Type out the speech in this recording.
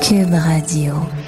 Cube Radio.